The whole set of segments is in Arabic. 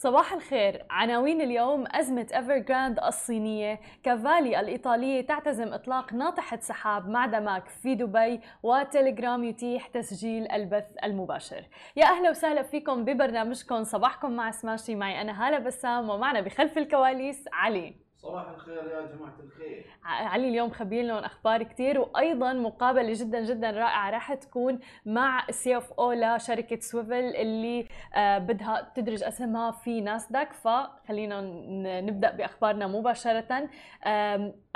صباح الخير. عناوين اليوم أزمة ايفرجراند الصينية. كافالي الإيطالية تعتزم إطلاق ناطحة سحاب مع دماك في دبي وتليجرام يتيح تسجيل البث المباشر. يا أهلا وسهلا فيكم ببرنامجكم. صباحكم مع سماشي. معي أنا هالة بسام ومعنا بخلف الكواليس علي. صباح الخير يا جماعة الخير. علي اليوم خبير لهم أخبار كتير وأيضا مقابلة جدا جدا رائعة راح تكون مع CFO لشركة سويفل اللي آه، بدها تدرج اسمها في ناسداك. فخلينا نبدأ بأخبارنا مباشرة.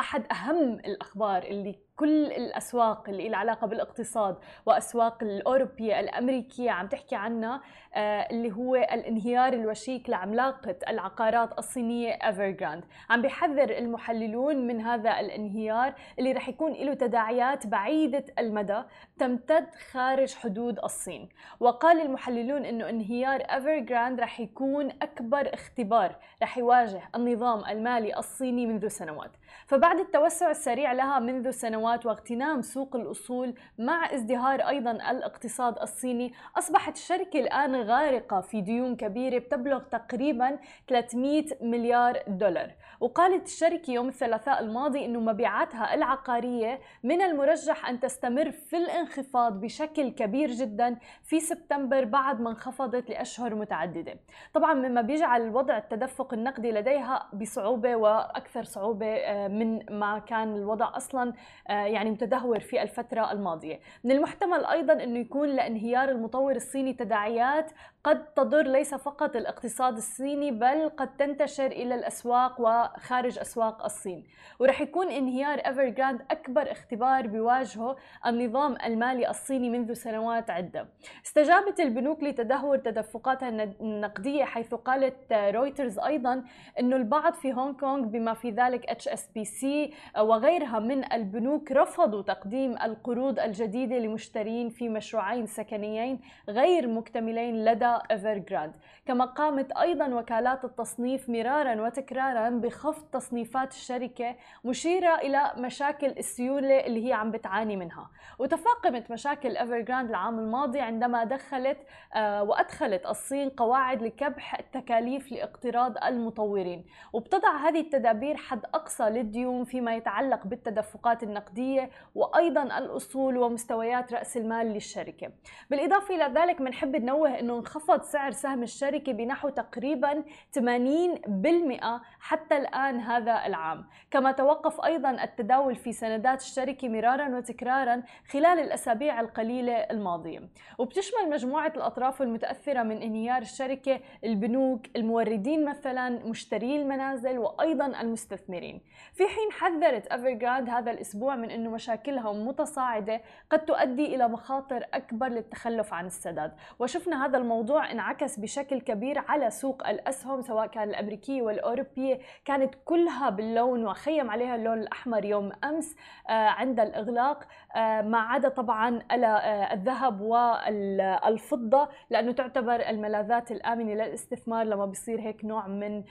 أحد أهم الأخبار اللي كل الأسواق اللي لها علاقة بالاقتصاد وأسواق الأوروبية الأمريكية عم تحكي عنها آه، اللي هو الانهيار الوشيك لعملاقة العقارات الصينية ايفرجراند عم بيحذر المحللون من هذا الانهيار اللي رح يكون له تداعيات بعيدة المدى تمتد خارج حدود الصين. وقال المحللون إنه انهيار ايفرجراند رح يكون أكبر اختبار رح يواجه النظام المالي الصيني منذ سنوات. فبعد التوسع السريع لها منذ سنوات واغتنام سوق الأصول مع ازدهار أيضا الاقتصاد الصيني أصبحت الشركة الآن غارقة في ديون كبيرة بتبلغ تقريبا 300 مليار دولار. وقالت الشركة يوم الثلاثاء الماضي أنه مبيعاتها العقارية من المرجح أن تستمر في الانخفاض بشكل كبير جدا في سبتمبر بعد ما انخفضت لأشهر متعددة. طبعا مما بيجعل وضع التدفق النقدي لديها بصعوبة وأكثر صعوبة آه، من ما كان الوضع أصلا آه، يعني متدهور في الفترة الماضية. من المحتمل أيضا أنه يكون لانهيار المطور الصيني تداعيات قد تضر ليس فقط الاقتصاد الصيني بل قد تنتشر إلى الأسواق وخارج أسواق الصين. ورح يكون انهيار ايفرجراند أكبر اختبار بيواجهه النظام المالي الصيني منذ سنوات عدة. استجابت البنوك لتدهور تدفقاتها النقدية حيث قالت رويترز أيضا أنه البعض في هونغ كونغ بما في ذلك HSBC وغيرها من البنوك رفضوا تقديم القروض الجديدة لمشترين في مشروعين سكنيين غير مكتملين لدى إيفرجراند كما قامت أيضا وكالات التصنيف مرارا وتكرارا بخفض تصنيفات الشركة مشيرة إلى مشاكل السيولة اللي هي عم بتعاني منها. وتفاقمت مشاكل إيفرجراند العام الماضي عندما دخلت آه، وأدخلت الصين قواعد لكبح التكاليف لاقتراض المطورين. وبتضع هذه التدابير حد أقصى للديون فيما يتعلق بالتدفقات النقدية وأيضا الأصول ومستويات رأس المال للشركة. بالإضافة إلى ذلك بنحب ننوه أنه انخفض سعر سهم الشركة بنحو تقريبا 80% حتى الآن هذا العام. كما توقف أيضا التداول في سندات الشركة مرارا وتكرارا خلال الأسابيع القليلة الماضية. وبتشمل مجموعة الأطراف المتأثرة من انهيار الشركة البنوك الموردين مثلا مشتري المنازل وأيضا المستثمرين. في حين حذرت أفرجراند هذا الأسبوع من أنه مشاكلها متصاعدة قد تؤدي إلى مخاطر أكبر للتخلف عن السداد. وشفنا هذا الموضوع انعكس بشكل كبير على سوق الأسهم سواء كان الأمريكية والأوروبية. كانت كلها باللون وخيم عليها اللون الأحمر يوم أمس آه، عند الإغلاق. آه، ما عدا طبعا آه، الذهب والفضة لأنه تعتبر الملاذات الآمنة للاستثمار لما بيصير هيك نوع من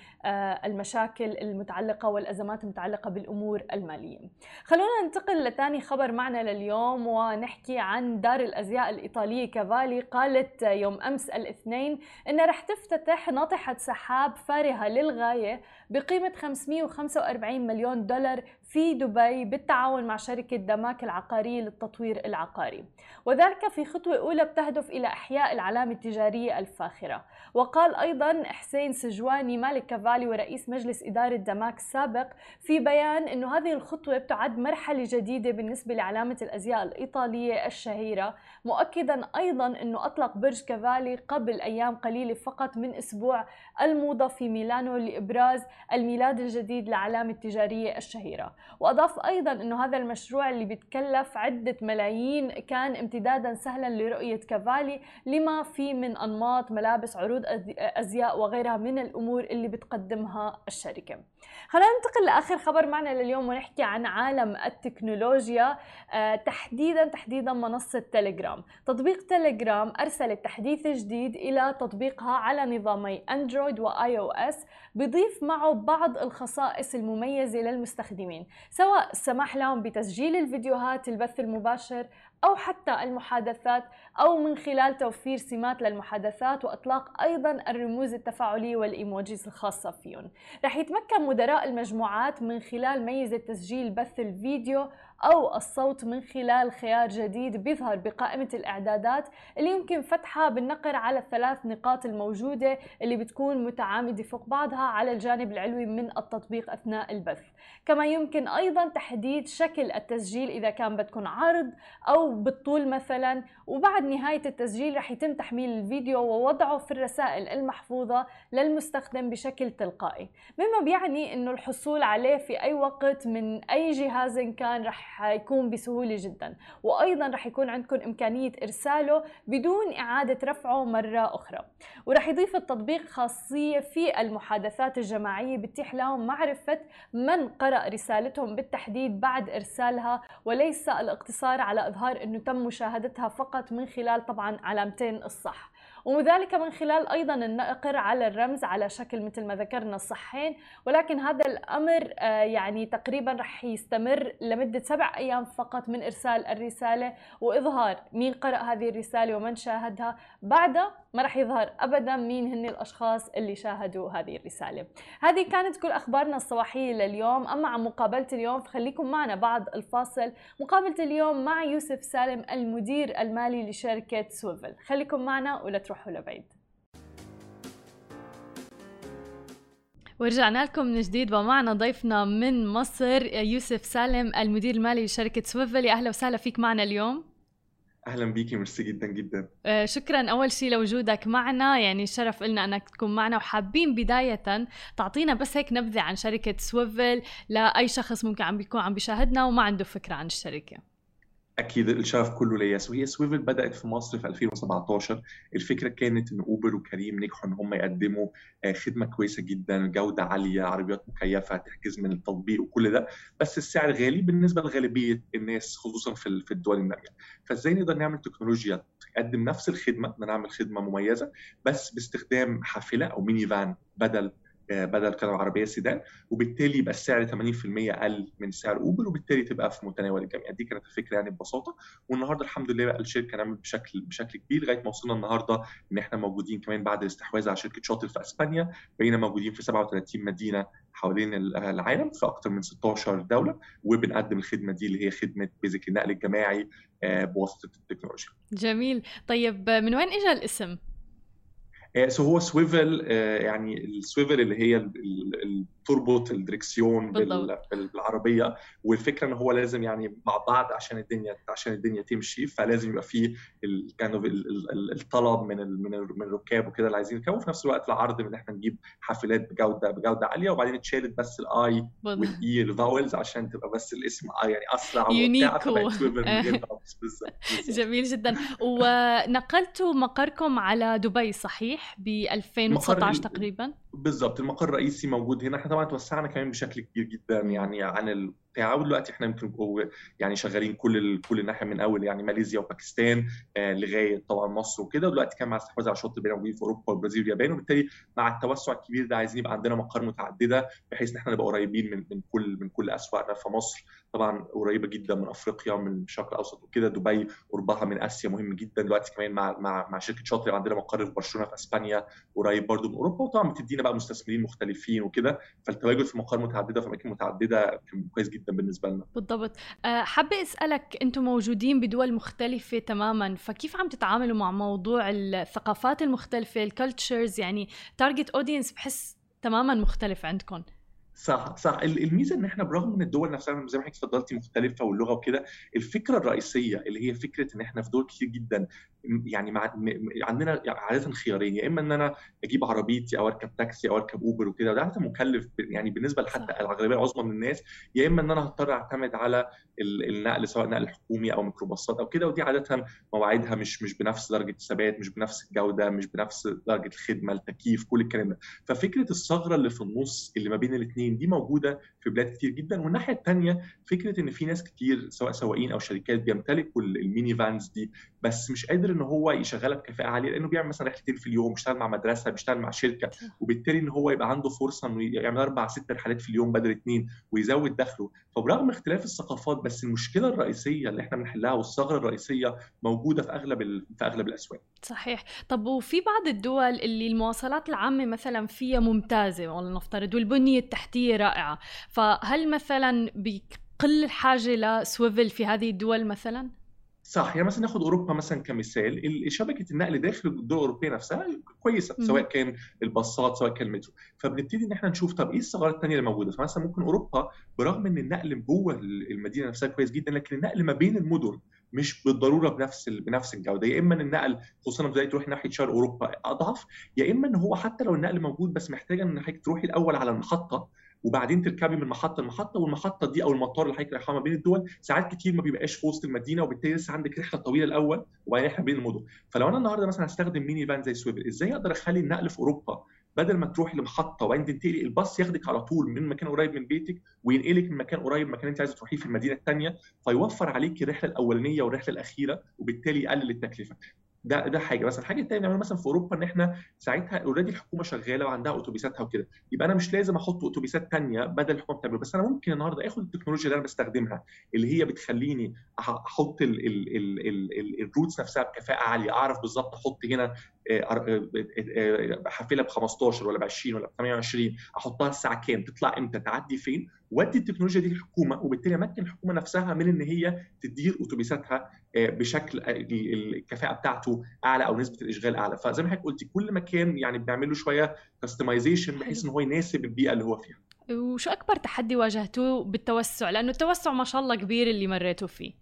المشاكل المتعلقة والأزمات المتعلقة بالأمور المالية. خلونا ننتقل لثاني خبر معنا لليوم ونحكي عن دار الأزياء الإيطالية كافالي. قالت يوم أمس الاثنين أن رح تفتتح ناطحة سحاب فارهة للغاية بقيمة 545 مليون دولار في دبي بالتعاون مع شركة دماك العقارية للتطوير العقاري. وذلك في خطوة أولى بتهدف إلى إحياء العلامة التجارية الفاخرة. وقال أيضا حسين سجواني مالك كافالي ورئيس مجلس إدارة دماك السابق في بيان أنه هذه الخطوة بتعد مرحلة جديدة بالنسبة لعلامة الأزياء الإيطالية الشهيرة. مؤكدا أيضا أنه أطلق برج كافالي قبل أيام قليلة فقط من أسبوع الموضة في ميلانو لإبراز الميلاد الجديد لعلامة التجارية الشهيرة. وأضاف أيضا أنه هذا المشروع اللي بيتكلف عدة ملايين كان امتدادا سهلا لرؤية كافالي لما في من أنماط ملابس عروض أزياء وغيرها من الأمور اللي بتقدمها الشركة. خلينا ننتقل لآخر خبر معنا لليوم ونحكي عن عالم التكنولوجيا آه، تحديدا تحديدا منصة تليجرام تطبيق تليجرام أرسلت تحديث جديد إلى تطبيقها على نظامي أندرويد وآي أو إس بضيف معه بعض الخصائص المميزة للمستخدمين. سواء السماح لهم بتسجيل الفيديوهات البث المباشر أو حتى المحادثات أو من خلال توفير سمات للمحادثات وإطلاق أيضا الرموز التفاعلية والإيموجيز الخاصة فيهم. رح يتمكن مدراء المجموعات من خلال ميزة تسجيل بث الفيديو أو الصوت من خلال خيار جديد بيظهر بقائمة الإعدادات اللي يمكن فتحها بالنقر على الثلاث نقاط الموجودة اللي بتكون متعامدة فوق بعضها على الجانب العلوي من التطبيق أثناء البث. كما يمكن أيضا تحديد شكل التسجيل إذا كان بدكم عرض أو بالطول مثلا وبعد نهاية التسجيل رح يتم تحميل الفيديو ووضعه في الرسائل المحفوظة للمستخدم بشكل تلقائي. مما بيعني أنه الحصول عليه في أي وقت من أي جهاز كان رح يكون بسهولة جدا. وأيضا رح يكون عندكم إمكانية إرساله بدون إعادة رفعه مرة أخرى. ورح يضيف التطبيق خاصية في المحادثات الجماعية بتيح لهم معرفة من قرأ رسالتهم بالتحديد بعد إرسالها وليس الاقتصار على إظهار أنه تم مشاهدتها فقط من خلال طبعا علامتين الصح. وذلك من خلال أيضا النقر على الرمز على شكل مثل ما ذكرنا الصحين ولكن هذا الأمر آه، يعني تقريبا رح يستمر لمدة سبع أيام فقط من إرسال الرسالة وإظهار مين قرأ هذه الرسالة ومن شاهدها. بعدها ما رح يظهر ابدا مين هن الأشخاص اللي شاهدوا هذه الرسالة. هذه كانت كل أخبارنا الصباحية لليوم. أما عن مقابلة اليوم فخليكم معنا بعد الفاصل. مقابلة اليوم مع يوسف سالم المدير المالي لشركة سويفل. خليكم معنا ولا تروحوا لبعيد. ورجعنا لكم من جديد ومعنا ضيفنا من مصر يوسف سالم المدير المالي لشركة سويفل. يا أهلا وسهلا فيك معنا اليوم. أهلا بيكي ميرسي جدا جدا. آه، شكرا. أول شيء لوجودك معنا يعني شرف لنا أنك تكون معنا. وحابين بداية تعطينا بس هيك نبذة عن شركة سويفل لأي شخص ممكن عم بيكون عم بيشاهدنا وما عنده فكرة عن الشركة. أكيد الشرف كله ليا. وهي سويفل بدأت في مصر في 2017 الفكرة كانت إن أوبر وكريم نجحوا إن هم يقدموا آه، خدمة كويسة جدا جودة عالية عربيات مكيفة تحجز من التطبيق وكل ده. بس السعر غالي بالنسبة لغالبية الناس خصوصا في في الدول النامية. فإزاي نقدر نعمل تكنولوجيا تقدم نفس الخدمة نعمل خدمة مميزة بس باستخدام حافلة أو ميني فان بدل بدل كده عربية سيدان وبالتالي يبقى السعر 80% أقل من سعر أوبر وبالتالي تبقى في متناول الجميع دي كانت الفكرة يعني ببساطة والنهاردة الحمد لله بقى الشركة نعمل بشكل بشكل كبير لغاية ما وصلنا النهارده إن إحنا موجودين كمان بعد الاستحواذ على شركة شاطر في إسبانيا بقينا موجودين في 37 مدينة حوالين العالم في أكثر من 16 دولة وبنقدم الخدمة دي اللي هي خدمة basic النقل الجماعي آه، بواسطة التكنولوجيا. جميل، طيب من وين اجى الاسم؟ so هو سويفل يعني السويفل اللي هي اللي تربط الدركسيون بالعربية. والفكرة إن هو لازم يعني مع بعض عشان الدنيا عشان الدنيا تمشي فلازم يبقى فيه كان الطلب من من من الركاب وكده اللي عايزين يركبوا. في نفس الوقت العرض إن إحنا نجيب حافلات بجودة بجودة عالية وبعدين اتشالت بس ال I وال E ال vowels عشان تبقى بس الاسم إيه يعني أسرع يونيكو جميل جدا. ونقلتوا مقركم على دبي صحيح؟ صحيح ب 2019 تقريبا؟ بالظبط المقر الرئيسي موجود هنا. إحنا طبعا توسعنا كمان بشكل كبير جدا يعني عن التعاون دلوقتي إحنا يمكن يعني شغالين كل كل الناحيه من أول يعني ماليزيا وباكستان آه لغاية طبعا مصر وكده. ودلوقتي كمان مع استحواذ على شط بين في أوروبا والبرازيل واليابان. وبالتالي مع التوسع الكبير ده عايزين يبقى عندنا مقار متعددة بحيث إن إحنا نبقى قريبين من من كل من كل اسواقنا فمصر طبعا قريبة جدا من أفريقيا من الشرق الأوسط وكده. دبي قربها من آسيا مهم جدا. دلوقتي كمان مع مع مع شركة شاطر عندنا مقر في برشلونة في إسبانيا قريب برضو من أوروبا. وطبعا بتدينا بقى مستثمرين مختلفين وكده. فالتواجد في مقار متعددة في أماكن متعددة كان كويس جدا بالنسبة لنا. بالضبط. أه، حابة أسألك أنتم موجودين بدول مختلفة تماما فكيف عم تتعاملوا مع موضوع الثقافات المختلفة ال cultures يعني target audience بحس تماما مختلف عندكم. صح صح. الميزة إن إحنا برغم إن الدول نفسها زي ما حضرتك اتفضلتي مختلفة واللغة وكده الفكرة الرئيسية اللي هي فكرة إن إحنا في دول كتير جدا يعني مع عندنا عادة خيارين يا إما إن أنا أجيب عربيتي أو أركب تاكسي أو أركب أوبر وكده وده عادة مكلف يعني بالنسبة لحتى الغالبيه العظمى من الناس يا إما إن أنا هضطر أعتمد على النقل سواء نقل حكومي أو ميكروباصات أو كده ودي عادة مواعيدها مش مش بنفس درجة الثبات مش بنفس الجودة مش بنفس درجة الخدمة التكييف كل الكلام ده. ففكرة الثغرة اللي في النص اللي ما بين الاثنين دي موجودة في بلاد كتير جدا والناحية الثانية فكرة إن في ناس كتير سواء سواقين أو شركات بيمتلكوا ال mini vans دي بس مش قادر قادر ان هو يشغلها بكفاءه عالية لأنه بيعمل مثلا رحلتين في اليوم بيشتغل مع مدرسة بيشتغل مع شركة وبالتالي إن هو يبقى عنده فرصة إنه يعمل أربع ست رحلات في اليوم بدل اثنين ويزود دخله. فبرغم اختلاف الثقافات بس المشكلة الرئيسية اللي إحنا بنحلها والثغرة الرئيسية موجودة في أغلب في أغلب الأسواق. صحيح. طب وفي بعض الدول اللي المواصلات العامة مثلا فيها ممتازة ولنفترض والبنية التحتية رائعة فهل مثلا بقل الحاجة لسويفل في هذه الدول مثلا؟ صح يعني مثلا ناخد أوروبا مثلا كمثال شبكة النقل داخل الدول الأوروبية نفسها كويسة سواء كان الباصات سواء كان المترو. فبنبتدي إن إحنا نشوف طب إيه الثغرات الثانية اللي موجودة؟ فمثلا ممكن أوروبا برغم إن النقل جوه المدينة نفسها كويس جدا لكن النقل ما بين المدن مش بالضرورة بنفس بنفس الجودة. يا إما إن النقل خصوصا لما تروح ناحية شرق أوروبا أضعف يا إما إن هو حتى لو النقل موجود بس محتاجة ان حضرتك تروحي الأول على المحطة وبعدين تركبي من محطه لمحطه والمحطة دي أو المطار اللي حضرتك رايحه ما بين الدول ساعات كتير ما بيبقاش في وسط المدينة وبالتالي لسه عندك رحلة طويلة الأول وبعدين رحلة بين المدن. فلو أنا النهارده مثلا هستخدم mini van زي سويفل إزاي أقدر أخلي النقل في أوروبا بدل ما تروحي لمحطة وبعدين تنتقلي الباص ياخدك على طول من مكان قريب من بيتك وينقلك من مكان قريب مكان انت عايزة تروحيه في المدينة الثانية فيوفر عليك الرحلة الأولانية والرحلة الأخيرة وبالتالي يقلل التكلفة. ده ده حاجة. مثلا الحاجة الثانية نعملها مثلا في أوروبا إن إحنا ساعتها already الحكومة شغالة وعندها اتوبيساتها وكده. يبقى أنا مش لازم أحط اتوبيسات ثانية بدل الحكومة بتعمله بس أنا ممكن النهارده آخد التكنولوجيا اللي أنا بستخدمها اللي هي بتخليني أحط ال routes نفسها بكفاءة عالية. أعرف بالظبط أحط هنا حافله ب 15 ولا ب 20 ولا ب 28 أحطها الساعة كام؟ تطلع إمتى؟ تعدي فين؟ وادي التكنولوجيا دي للحكومة وبالتالي أمكن الحكومة نفسها من إن هي تدير اتوبيساتها بشكل الكفاءة بتاعته أعلى أو نسبة الإشغال أعلى. فزي ما حضرتك قلتي كل مكان يعني بنعمل له شوية كاستمايزيشن بحيث إن هو يناسب البيئة اللي هو فيها. وشو أكبر تحدي واجهتوه بالتوسع؟ لأنه التوسع ما شاء الله كبير اللي مريتوا فيه.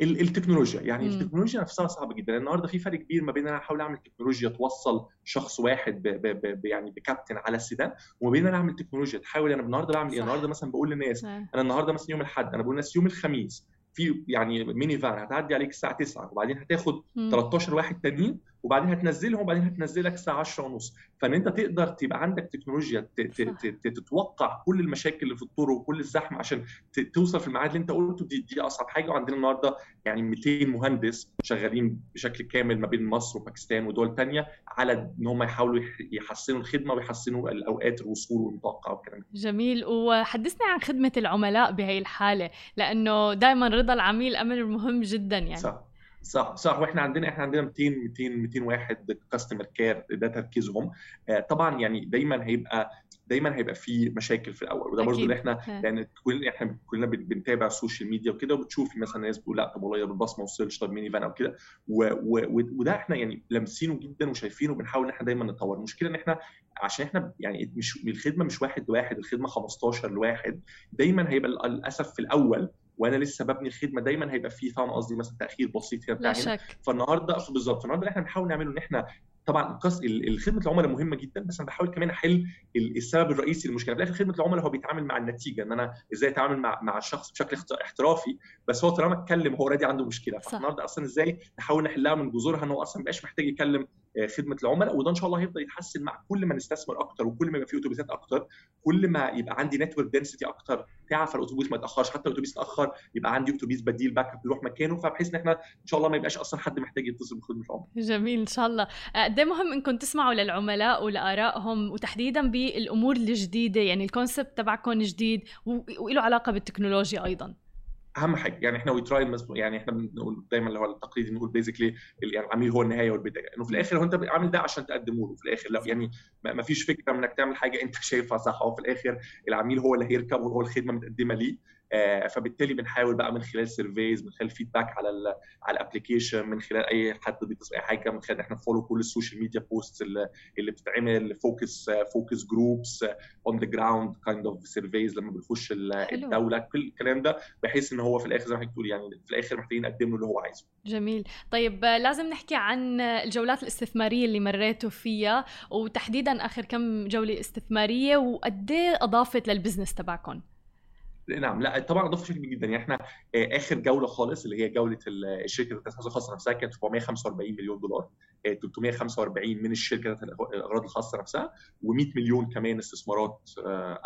التكنولوجيا. يعني مم. التكنولوجيا نفسها صعبة جدا. النهارده في فرق كبير ما بين أنا أحاول أعمل تكنولوجيا توصل شخص واحد ب ب ب يعني بكابتن على السيدان وما بين أنا أعمل تكنولوجيا تحاول أنا النهارده بعمل إيه؟ النهارده مثلا بقول للناس أنا النهارده مثلا يوم الأحد أنا بقول للناس يوم الخميس في يعني ميني فان هتعدي عليك الساعة 9 وبعدين هتاخد 13 واحد تانيين وبعدين هتنزلهم وبعدين هتنزلك الساعة 10 ونص فإن أنت تقدر تبقى عندك تكنولوجيا تتوقع كل المشاكل اللي في الطرق وكل الزحمة عشان توصل في الميعاد اللي أنت قلته دي, دي أصعب حاجة وعندنا النهارده يعني 200 مهندس شغالين بشكل كامل ما بين مصر وباكستان ودول ثانية على إن هم يحاولوا يحسنوا الخدمة ويحسنوا الأوقات الوصول والمتوقع والكلام. جميل وحدثني عن خدمة العملاء بهي الحالة لأنه دائما رضا العميل أمر مهم جدا يعني. صح. صح صح. وإحنا عندنا إحنا عندنا 200 200 200 واحد customer care ده تركيزهم. طبعا يعني دايما هيبقى دايما هيبقى في مشاكل في الأول. وده برضه اللي إحنا يعني كلنا إحنا كلنا بنتابع ال social media وكده وبتشوفي مثلا ناس بتقول لا طب والله الباص ما وصلش طب mini van أو كده. وده إحنا يعني لامسينه جدا وشايفينه وبنحاول إن إحنا دايما نطور المشكلة إن إحنا عشان إحنا يعني مش الخدمة مش واحد لواحد الخدمة 15 لواحد. دايما هيبقى للأسف في الأول وأنا لسه ببني الخدمة دايما هيبقى فيه فاهم قصدي مثلا تأخير بسيط هنا لا شك. فالنهارده بالظبط فالنهارده اللي إحنا بنحاول نعمله إن إحنا طبعا خدمة العملاء مهمة جدا بس أنا بحاول كمان أحل السبب الرئيسي للمشكلة. في الآخر خدمة العملاء هو بيتعامل مع النتيجة إن أنا إزاي أتعامل مع مع الشخص بشكل احترافي بس هو طالما اتكلم هو already عنده مشكلة. فالنهارده أصلا إزاي نحاول نحلها من جذورها إن هو أصلا ما بقاش محتاج يكلم خدمة العملاء وده إن شاء الله هيفضل يتحسن مع كل ما نستثمر أكتر وكل ما يبقى في أتوبيسات أكتر كل ما يبقى عندي network density أكتر تعرف الأتوبيس ما يتأخرش حتى الأتوبيس اتأخر يبقى عندي أتوبيس بديل backup يروح مكانه فبحيث إن إحنا إن شاء الله ما يبقاش أصلا حد محتاج يتصل بخدمة العملاء. جميل إن شاء الله، قد مهم إنكم تسمعوا للعملاء ولآرائهم وتحديدا بالأمور الجديدة يعني ال concept تبعكم جديد وله علاقة بالتكنولوجيا أيضا. أهم حاجة يعني إحنا we try يعني إحنا بنقول دايما اللي هو التقليدي بنقول basically يعني العميل هو النهاية والبداية انه في الآخر هو أنت عامل ده عشان تقدمه له في الآخر لو يعني ما فيش فكرة إنك تعمل حاجة أنت شايفها صح هو في الآخر العميل هو اللي هيركب وهو الخدمة متقدمة ليه. فبالتالي بنحاول بقى من خلال surveys من خلال feedback على ال على ال application من خلال أي حد بيتصل أي حاجة من خلال إحنا follow كل ال social media posts اللي, اللي بتتعمل focus focus groups on the ground kind of surveys لما بنخش الدولة كل الكلام ده بحيث إن هو في الآخر زي ما حضرتك بتقول يعني في الآخر محتاجين نقدم له اللي هو عايزه. جميل، طيب لازم نحكي عن الجولات الاستثمارية اللي مريتوا فيها وتحديدا آخر كم جولة استثمارية وقد إيه أضافت لل business تبعكم؟ نعم لا طبعا إضافة بشكل كبير جدا. يعني إحنا آه، آخر جولة خالص اللي هي جولة الشركة ذات الخاصة نفسها كانت 445 مليون دولار 345 من الشركة الأغراض الخاصة نفسها و100 مليون كمان استثمارات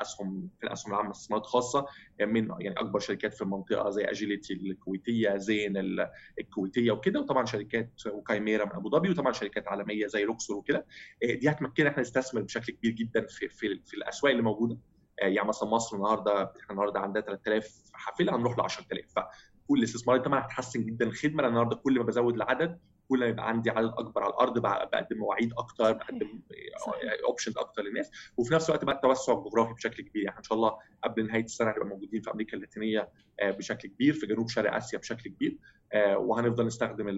أسهم في الأسهم العامة استثمارات خاصة من يعني أكبر شركات في المنطقة زي اجيليتي الكويتية زين الكويتية وكده وطبعا شركات وكايميرا من أبو ظبي وطبعا شركات عالمية زي روكسور وكده. دي هتمكننا إحنا نستثمر بشكل كبير جدا في في, في الأسواق اللي موجودة. آه، يعني مثلا مصر النهارده إحنا النهارده عندها 3000 حافله هنروح ل 10000 فكل الاستثمارات طبعا هتحسن جدا الخدمة لأن النهارده كل ما بزود العدد كل ما يبقى عندي عدد أكبر على الأرض بقدم مواعيد أكتر بقدم اوبشنز أكتر للناس وفي نفس الوقت بقى التوسع الجغرافي بشكل كبير يعني إن شاء الله قبل نهاية السنة هنبقى موجودين في أمريكا اللاتينية آه، بشكل كبير في جنوب شرق آسيا بشكل كبير آه، وهنفضل نستخدم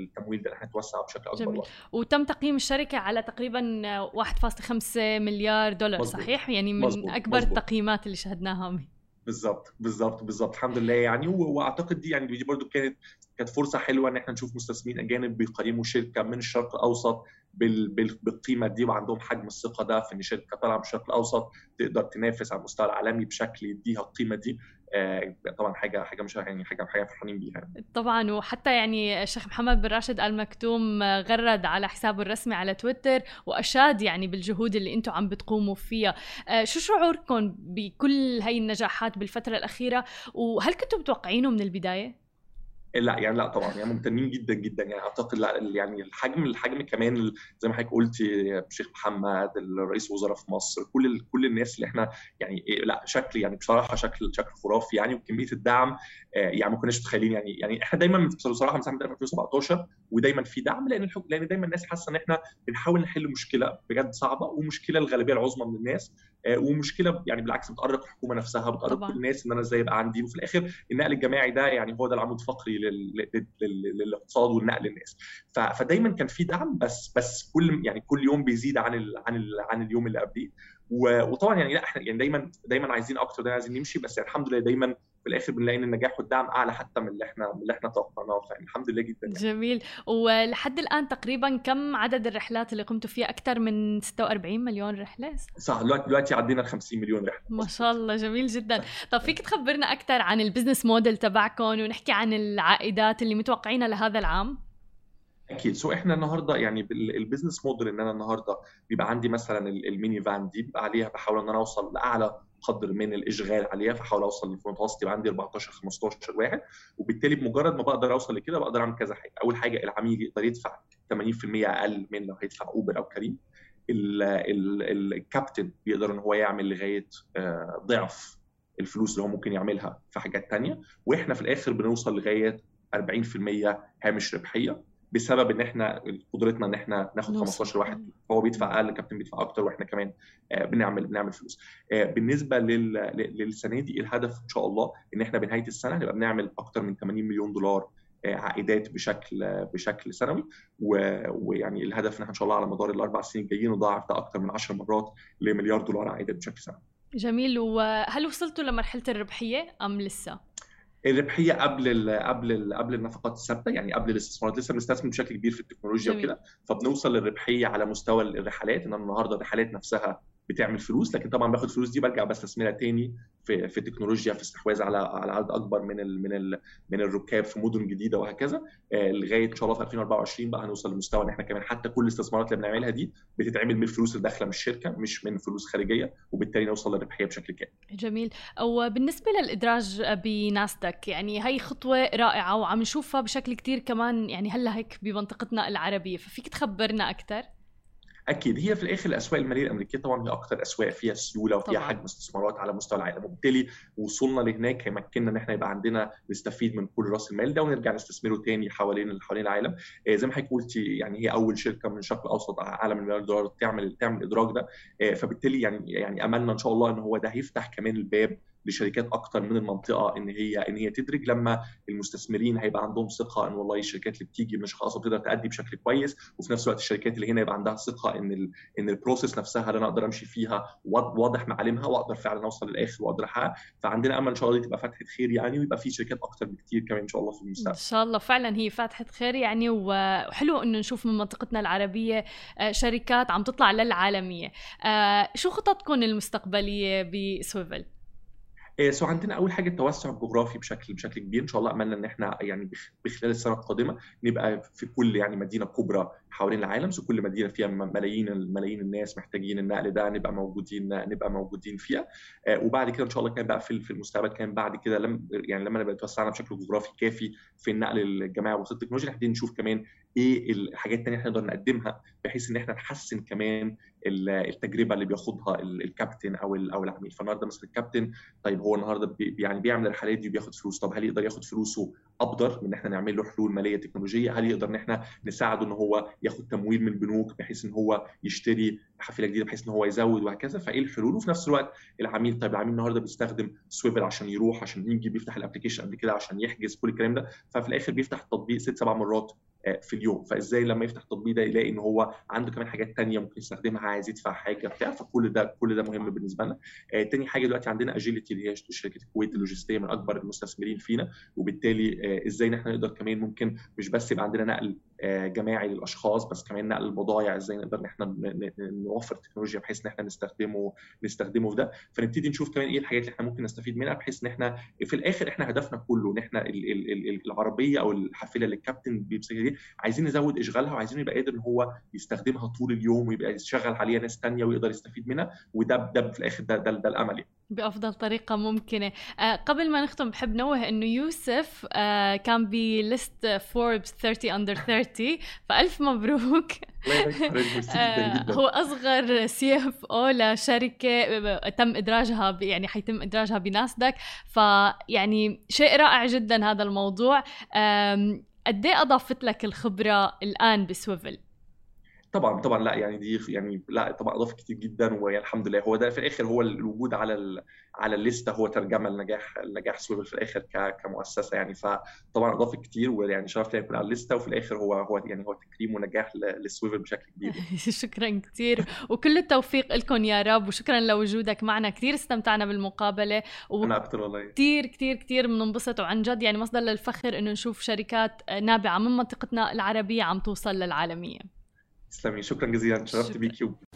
التمويل ده إحنا نتوسع بشكل أكبر جميل. وتم تقييم الشركة على تقريبا 1.5 مليار دولار مزبوط. صحيح يعني من مزبوط. أكبر مزبوط. التقييمات اللي شهدناها بالظبط بالظبط بالظبط. الحمد لله يعني. وأعتقد دي يعني دي برضو كانت كانت فرصة حلوة إن إحنا نشوف مستثمرين أجانب بيقيموا شركة من الشرق الأوسط بالقيمة دي وعندهم حجم الثقة ده في إن شركة طالعة من الشرق الأوسط تقدر تنافس على المستوى العالمي بشكل يديها القيمة دي. طبعا حاجة حاجة مش يعني حاجة حاجة فرحانين بيها. طبعا وحتى يعني الشيخ محمد بن راشد ال مكتوم غرد على حسابه الرسمي على تويتر وأشاد يعني بالجهود اللي أنتم عم بتقوموا فيها. آه، شو شعوركم بكل هاي النجاحات بالفترة الأخيرة؟ وهل كنتم متوقعينه من البداية؟ لا يعني لا طبعا يعني ممتنين جدا جدا. يعني أعتقد لا يعني الحجم الحجم كمان زي ما حضرتك قلتي الشيخ محمد الرئيس وزراء في مصر كل كل الناس اللي إحنا يعني لا شكل يعني بصراحة شكل شكل خرافي يعني وكمية الدعم آه، يعني ما كناش متخيلين. يعني يعني إحنا دايما بصراحة من سنه 2017 ودايما في دعم لأن لأن دايما الناس حاسة إن إحنا بنحاول نحل مشكلة بجد صعبة ومشكلة الغالبية العظمى من الناس. ومشكلة يعني بالعكس بتقرق الحكومة نفسها بتقرق كل الناس إن أنا إزاي يبقى عندي. وفي الآخر النقل الجماعي ده يعني هو ده العمود الفقري للاقتصاد والنقل للناس. فدايما كان في دعم بس بس كل يعني كل يوم بيزيد عن ال عن ال عن اليوم اللي قبليه. وطبعا يعني لأ إحنا يعني دايما دايما عايزين أكتر دايما عايزين نمشي بس يعني الحمد لله دايما في الآخر بنلاقي إن النجاح والدعم أعلى حتى من اللي إحنا من اللي إحنا توقعناه فيعني الحمد لله جدا يعني. جميل. ولحد الآن تقريبا كم عدد الرحلات اللي قمتوا فيها؟ أكثر من 46 مليون رحلة؟ صح دلوقتي دلوقتي عدينا ال 50 مليون رحلة. ما شاء الله جميل جدا. طب فيك تخبرنا أكثر عن ال business model تبعكم ونحكي عن العائدات اللي متوقعينها لهذا العام؟ أكيد. so إحنا النهارده يعني ال business model إن أنا النهارده بيبقى عندي مثلا ال minivan دي بيبقى عليها بحاول إن أنا أوصل لأعلى قدر من الإشغال عليها فحاول أوصل للمتوسط يبقى عندي 14 15 واحد. وبالتالي بمجرد ما بقدر أوصل لكده بقدر أعمل كذا حاجة. أول حاجة العميل يقدر يدفع 80% أقل من لو هيدفع أوبر أو كريم. الكابتن بيقدر إن هو يعمل لغاية آه، ضعف الفلوس اللي هو ممكن يعملها في حاجات تانية. وإحنا في الآخر بنوصل لغاية 40% هامش ربحية. بسبب إن إحنا قدرتنا إن إحنا ناخد 15 واحد. هو بيدفع أقل الكابتن بيدفع أكتر وإحنا كمان آه، بنعمل بنعمل فلوس. آه، بالنسبة للسنة دي الهدف إن شاء الله إن إحنا بنهاية السنة نبقى بنعمل أكتر من 80 مليون دولار آه، عائدات بشكل بشكل سنوي. ويعني الهدف إن إحنا إن شاء الله على مدار الأربع سنين الجايين نضاعف ده أكتر من 10 مرات لمليار دولار عائدات بشكل سنوي. جميل. وهل وصلتوا لمرحلة الربحية أم لسه؟ الربحيه قبل ال قبل ال قبل النفقات الثابتة يعني قبل الاستثمارات لسه بنستثمر بشكل كبير في التكنولوجيا وكده. فبنوصل للربحية على مستوى الرحلات ان النهارده الرحلات نفسها بتعمل فلوس لكن طبعا باخد الفلوس دي برجع بستثمرها تاني في في تكنولوجيا في استحواذ على على عدد أكبر من ال من ال من الركاب في مدن جديدة وهكذا آه لغاية إن شاء الله في 2024 بقى هنوصل لمستوى إن إحنا كمان حتى كل الاستثمارات اللي بنعملها دي بتتعمل من الفلوس اللي داخله من الشركة مش من فلوس خارجية وبالتالي نوصل للربحية بشكل كامل. جميل وبالنسبه للإدراج بناسداك يعني هي خطوة رائعة وعم نشوفها بشكل كتير كمان يعني هلأ هيك بمنطقتنا العربية ففيك تخبرنا أكثر؟ أكيد. هي في الآخر الأسواق المالية الأمريكية طبعا هي أكثر أسواق فيها سيولة وفيها حجم استثمارات على مستوى العالم. وبالتالي وصولنا لهناك هيمكننا إن إحنا يبقى عندنا نستفيد من كل رأس المال ده ونرجع نستثمره تاني حوالين حوالين العالم. آه، زي ما حضرتك قلتي يعني هي أول شركة من الشرق الأوسط اعلى من مليار دولار تعمل تعمل الادراج ده. آه، فبالتالي يعني يعني أملنا إن شاء الله إن هو ده هيفتح كمان الباب لشركات أكتر من المنطقة إن هي إن هي تدرج لما المستثمرين هيبقى عندهم ثقة إن والله الشركات اللي بتيجي من الشرق الاوسط تقدر تأدي بشكل كويس وفي نفس الوقت الشركات اللي هنا يبقى عندها ثقة إن ال إن البروسيس نفسها اللي أنا أقدر أمشي فيها واضح معالمها وأقدر فعلا أوصل للآخر وأقدر أحقق. فعندنا أمل إن شاء الله تبقى فتحة خير يعني ويبقى في شركات أكتر بكتير كمان إن شاء الله في المستقبل. إن شاء الله فعلا هي فتحة خير يعني وحلو إنه نشوف من منطقتنا العربية آه، شركات عم تطلع للعالمية. آه، شو خططكم المستقبلية بسويفل؟ so عندنا أول حاجة التوسع الجغرافي بشكل بشكل كبير. إن شاء الله املنا إن إحنا يعني بخلال السنة القادمة نبقى في كل يعني مدينة كبرى حوالين العالم. so كل مدينة فيها ملايين ملايين الناس محتاجين النقل ده نبقى موجودين نبقى موجودين فيها. وبعد كده إن شاء الله كان بقى في المستقبل كان بعد كده لم يعني لما نبقى توسعنا بشكل جغرافي كافي في النقل الجماعي وسط التكنولوجيا نبتدي نشوف كمان إيه الحاجات الثانية إحنا نقدر نقدمها بحيث إن إحنا نحسن كمان التجربة اللي بياخدها الكابتن أو أو العميل. فالنهاردة مثلا الكابتن طيب هو النهارده بي يعني بيعمل الرحلات دي وبياخد فلوس. طب هل يقدر ياخد فلوسه أبدر من إن إحنا نعمل له حلول مالية تكنولوجية؟ هل يقدر إن إحنا نساعده إن هو ياخد تمويل من البنوك بحيث إن هو يشتري حافله جديدة بحيث إن هو يزود وهكذا؟ فإيه الحلول؟ وفي نفس الوقت العميل طيب العميل النهارده بيستخدم سويفل عشان يروح عشان يجي بيفتح ال application قبل كده عشان يحجز كل الكلام ده. ففي الآخر بيفتح التطبيق ست سبع مرات في اليوم. فإزاي لما يفتح التطبيق ده يلاقي إن هو عنده كمان حاجات تانية ممكن يستخدمها عايز يدفع حاجة بتاع فكل ده كل ده مهم بالنسبة لنا. آه تاني حاجة دلوقتي عندنا Agility اللي هي شركة الكويت اللوجستية من أكبر المستثمرين فينا. وبالتالي آه إزاي إن إحنا نقدر كمان ممكن مش بس يبقى عندنا نقل آه جماعي للأشخاص بس كمان نقل البضائع إزاي نقدر إن إحنا نوفر تكنولوجيا بحيث إن إحنا نستخدمه نستخدمه في ده فنبتدي نشوف كمان إيه الحاجات اللي إحنا ممكن نستفيد منها بحيث إن إحنا في الآخر إحنا هدفنا كله إن إحنا العربية أو الحافله اللي الكابتن بيمسكها دي عايزين نزود إشغالها وعايزين يبقى قادر إن هو يستخدمها طول اليوم ويبقى يشغل عليها ناس ثانية ويقدر يستفيد منها وده ده في الآخر ده ده, ده الأمل يعني. بأفضل طريقة ممكنة. آه قبل ما نختم بحب نوه إنه يوسف آه كان ب list Forbes 30 under 30 فألف مبروك. آه هو أصغر CFO لشركة تم إدراجها يعني حيتم إدراجها بناسداك فيعني شيء رائع جدا هذا الموضوع. قد إيه أضافت لك الخبرة الآن بسويفل؟ طبعا طبعا لا يعني دي يعني لا طبعا اضاف كتير جدا والحمد لله. هو ده في الآخر هو الوجود على على ال list ه هو ترجمة لنجاح نجاح سويفل في الآخر كمؤسسة يعني. فطبعا اضاف كتير ويعني شرف لي يكون على الليسته وفي الآخر هو هو يعني هو تكريم ونجاح للسويفل بشكل كبير. شكرا كثير وكل التوفيق لكم يا رب وشكرا لوجودك معنا. كثير استمتعنا بالمقابلة. و... أنا أكثر والله. كثير كثير كثير بننبسط وعن جد يعني مصدر للفخر إنه نشوف شركات نابعة من منطقتنا العربية عم توصل للعالمية. تسلمي. شكرا جزيلا. شرفت بيكي.